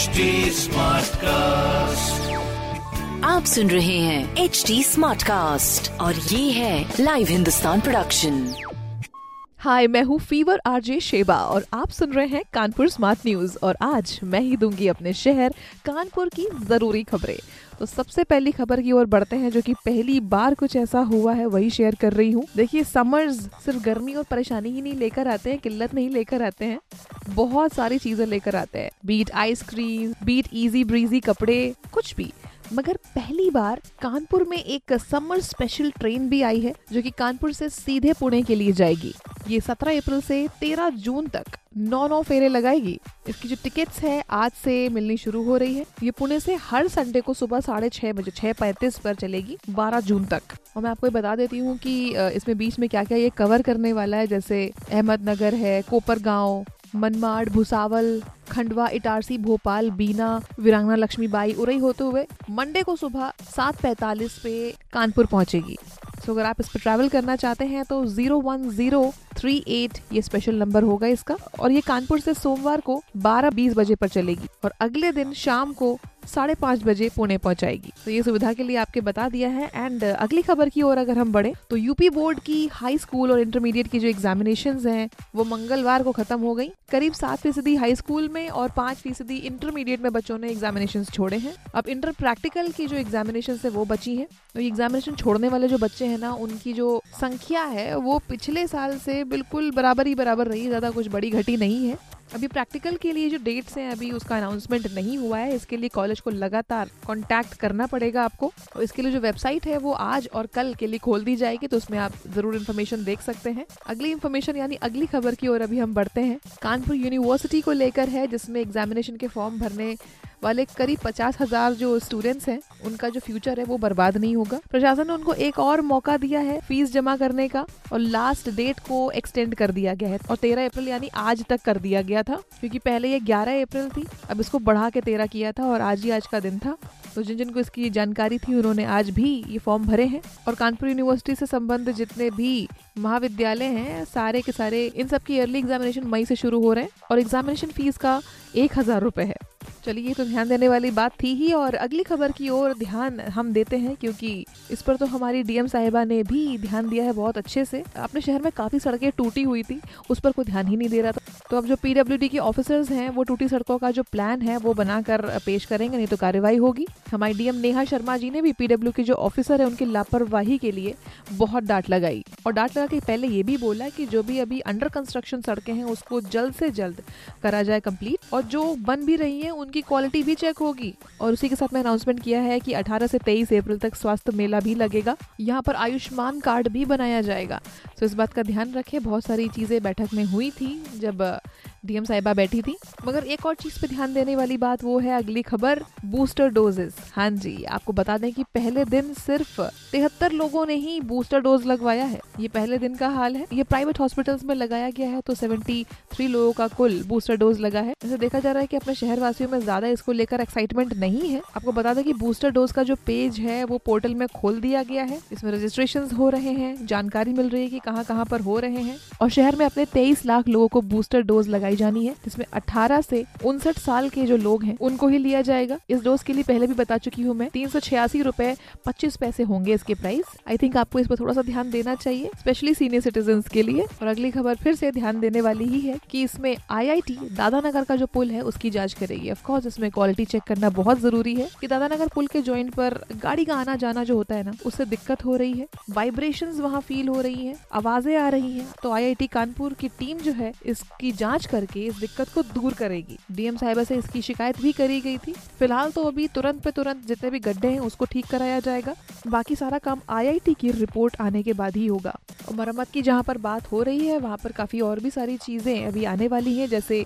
HD cast आप सुन रहे हैं एच डी स्मार्ट कास्ट और ये है लाइव हिंदुस्तान प्रोडक्शन हाय मैं हूँ फीवर आरजे शेबा और आप सुन रहे हैं कानपुर स्मार्ट न्यूज़ और आज मैं ही दूँगी अपने शहर कानपुर की ज़रूरी खबरें। तो सबसे पहली खबर की ओर बढ़ते हैं जो कि पहली बार कुछ ऐसा हुआ है वही शेयर कर रही हूँ। देखिए समर्स सिर्फ़ गर्मी और परेशानी ही नहीं लेकर आते हैं किल्लत नहीं लेकर आते हैं। बहुत सारी चीज़ें लेकर आते हैं। Beat ice cream beat easy breezy कपड़े, कुछ भी। मगर पहली बार कानपुर में एक समर स्पेशल ट्रेन भी आई है, जो कि कानपुर से सीधे पुणे के लिए जाएगी। ये 17 अप्रैल से 13 जून तक नौ नौ फेरे लगाएगी। इसकी जो टिकट्स है, आज से मिलनी शुरू हो रही है। ये पुणे से हर संडे को सुबह साढ़े छह बजे, छह पैंतीस पर चलेगी 12 जून तक। और मैं आपको ये बता देती हूँ कि इसमें बीच में क्या क्या ये कवर करने वाला है, जैसे अहमदनगर है कोपर गाँव मनमाड़, भुसावल, खंडवा, इटारसी, भोपाल, बीना, वीरांगना, लक्ष्मीबाई उरई होते हुए मंडे को सुबह सात पैतालीस पे कानपुर पहुंचेगी। सो अगर आप इस पर ट्रैवल करना चाहते हैं तो zero one zero three eight ये स्पेशल नंबर होगा इसका। और ये कानपुर से सोमवार को बारह बीस बजे पर चलेगी। और अगले दिन शाम को साढ़े पाँच बजे पुणे पहुंचाएगी। तो ये सुविधा के लिए आपके बता दिया है। एंड अगली खबर की ओर अगर हम बढ़े तो यूपी बोर्ड की हाई स्कूल और इंटरमीडिएट की जो एग्जामिनेशन हैं, वो मंगलवार को खत्म हो गई। करीब सात फ़ीसदी हाई स्कूल में और पाँच फ़ीसदी इंटरमीडिएट में बच्चों ने एग्जामिनेशन छोड़े हैं। अब इंटर प्रैक्टिकल की जो एग्जामिनेशन है, वो बची है। तो एग्जामिनेशन छोड़ने वाले जो बच्चे हैं ना, उनकी जो संख्या है, वो पिछले साल से बिल्कुल बराबर ही बराबर रही ज़्यादा कुछ बड़ी घटी नहीं है। अभी प्रैक्टिकल के लिए जो डेट्स हैं, अभी उसका अनाउंसमेंट नहीं हुआ है, इसके लिए कॉलेज को लगातार कांटेक्ट करना पड़ेगा आपको। और इसके लिए जो वेबसाइट है, वो आज और कल के लिए खोल दी जाएगी तो उसमें आप ज़रूर इन्फॉर्मेशन देख सकते हैं। अगली इन्फॉर्मेशन यानी अगली खबर की ओर अभी हम बढ़ते हैं। कानपुर यूनिवर्सिटी को लेकर है, जिसमें एग्जामिनेशन के फॉर्म भरने वाले करीब पचास हज़ार जो स्टूडेंट्स हैं, उनका जो फ्यूचर है वो बर्बाद नहीं होगा। प्रशासन ने उनको एक और मौका दिया है फ़ीस जमा करने का और लास्ट डेट को एक्सटेंड कर दिया गया है। और तेरह अप्रैल यानी आज तक कर दिया गया था, क्योंकि पहले ये ग्यारह अप्रैल थी, अब इसको बढ़ा के तेरह किया था और आज ही आज का दिन था। तो जिन जिनको इसकी जानकारी थी, उन्होंने आज भी ये फॉर्म भरे हैं। और कानपुर यूनिवर्सिटी से संबंध जितने भी महाविद्यालय हैं, सारे के सारे, इन सब की ईयरली एग्जामिनेशन मई से शुरू हो रहे हैं। और एग्जामिनेशन फ़ीस का एक हज़ार रुपए है। चलिए, ये तो ध्यान देने वाली बात थी ही और अगली खबर की ओर ध्यान हम देते हैं क्योंकि इस पर तो हमारी डीएम साहिबा ने भी ध्यान दिया है बहुत अच्छे से। अपने शहर में काफ़ी सड़कें टूटी हुई थी, उस पर कोई ध्यान ही नहीं दे रहा था। तो अब जो पीडब्ल्यू के ऑफिसर्स हैं, वो टूटी सड़कों का जो प्लान है, वो बनाकर पेश करेंगे, नहीं तो कार्यवाही होगी। हमारी डीएम नेहा शर्मा जी ने भी पीडब्ल्यू के जो ऑफिसर है, उनकी लापरवाही के लिए बहुत डांट लगाई। और डांट लगा के पहले ये भी बोला कि जो भी अभी अंडर कंस्ट्रक्शन सड़कें हैं, उसको जल्द से जल्द करा जाए कंप्लीट और जो बन भी रही है, उनकी क्वालिटी भी चेक होगी। और उसी के साथ में अनाउंसमेंट किया है कि 18 से 23 अप्रैल तक स्वास्थ्य मेला भी लगेगा। यहाँ पर आयुष्मान कार्ड भी बनाया जाएगा। तो इस बात का ध्यान रखें, बहुत सारी चीज़ें बैठक में हुई थी जब डीएम साहिबा बैठी थी, मगर एक और चीज़ पे ध्यान देने वाली बात वो है अगली खबर बूस्टर डोजेस हाँ जी, आपको बता दें कि पहले दिन सिर्फ़ तिहत्तर लोगों ने ही बूस्टर डोज लगवाया है। ये पहले दिन का हाल है। ये प्राइवेट हॉस्पिटल्स में लगाया गया है तो सेवेंटी थ्री लोगों का कुल बूस्टर डोज लगा है। जैसे देखा जा रहा है कि अपने शहर वासियों में ज़्यादा इसको लेकर एक्साइटमेंट नहीं है। आपको बता दें कि बूस्टर डोज का जो पेज है, वो पोर्टल में खोल दिया गया है। इसमें रजिस्ट्रेशन हो रहे हैं, जानकारी मिल रही है की कहाँ कहाँ पर हो रहे हैं। और शहर में अपने तेईस लाख लोगों को बूस्टर डोज लगाई जानी है, जिसमें 18 से उनसठ साल के जो लोग हैं, उनको ही लिया जाएगा। इस डोज के लिए पहले भी बता चुकी हूँ मैं, तीन सौ छियासी रूपए पच्चीस पैसे होंगे इसके प्राइस। आई थिंक आपको इस पर थोड़ा सा ध्यान देना चाहिए स्पेशली सीनियर सिटीजन के लिए। और अगली खबर फिर से ध्यान देने वाली ही है कि इसमें आईआईटी दादानगर का जो पुल है, उसकी जाँच करेगी। ऑफकोर्स इसमें क्वालिटी चेक करना बहुत ज़रूरी है कि दादानगर पुल के ज्वाइंट पर गाड़ी का आना जाना जो होता है ना, उससे दिक्कत हो रही है। वाइब्रेशन वहाँ फील हो रही है, आवाज़ें आ रही है। तो आईआईटी कानपुर की टीम जो है, इसकी जाँच करके इस दिक्कत को दूर करेगी। डीएम साहिबा से इसकी शिकायत भी करी गई थी। फ़िलहाल तो अभी तुरंत पे तुरंत जितने भी गड्ढे हैं, उसको ठीक कराया जाएगा। बाकी सारा काम आईआईटी की रिपोर्ट आने के बाद ही होगा। मरम्मत की जहाँ पर बात हो रही है, वहाँ पर काफ़ी और भी सारी चीज़ें अभी आने वाली है, जैसे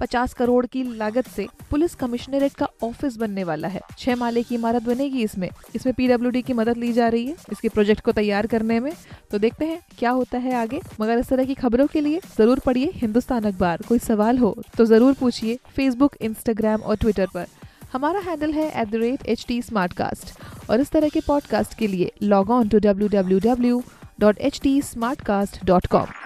पचास करोड़ की लागत से पुलिस कमिश्नरेट का ऑफ़िस बनने वाला है। छह माले की इमारत बनेगी इसमें। इसमें पीडब्ल्यू की मदद ली जा रही है, इसके प्रोजेक्ट को तैयार करने में। तो देखते हैं, क्या होता है आगे। मगर इस तरह की खबरों के लिए ज़रूर पढ़िए हिंदुस्तान अखबार। कोई सवाल हो तो ज़रूर पूछिए फेसबुक इंस्टाग्राम और ट्विटर पर। हमारा हैंडल है at the rate H T और इस तरह के पॉडकास्ट के लिए log on to W W W dot H T smart cast dot com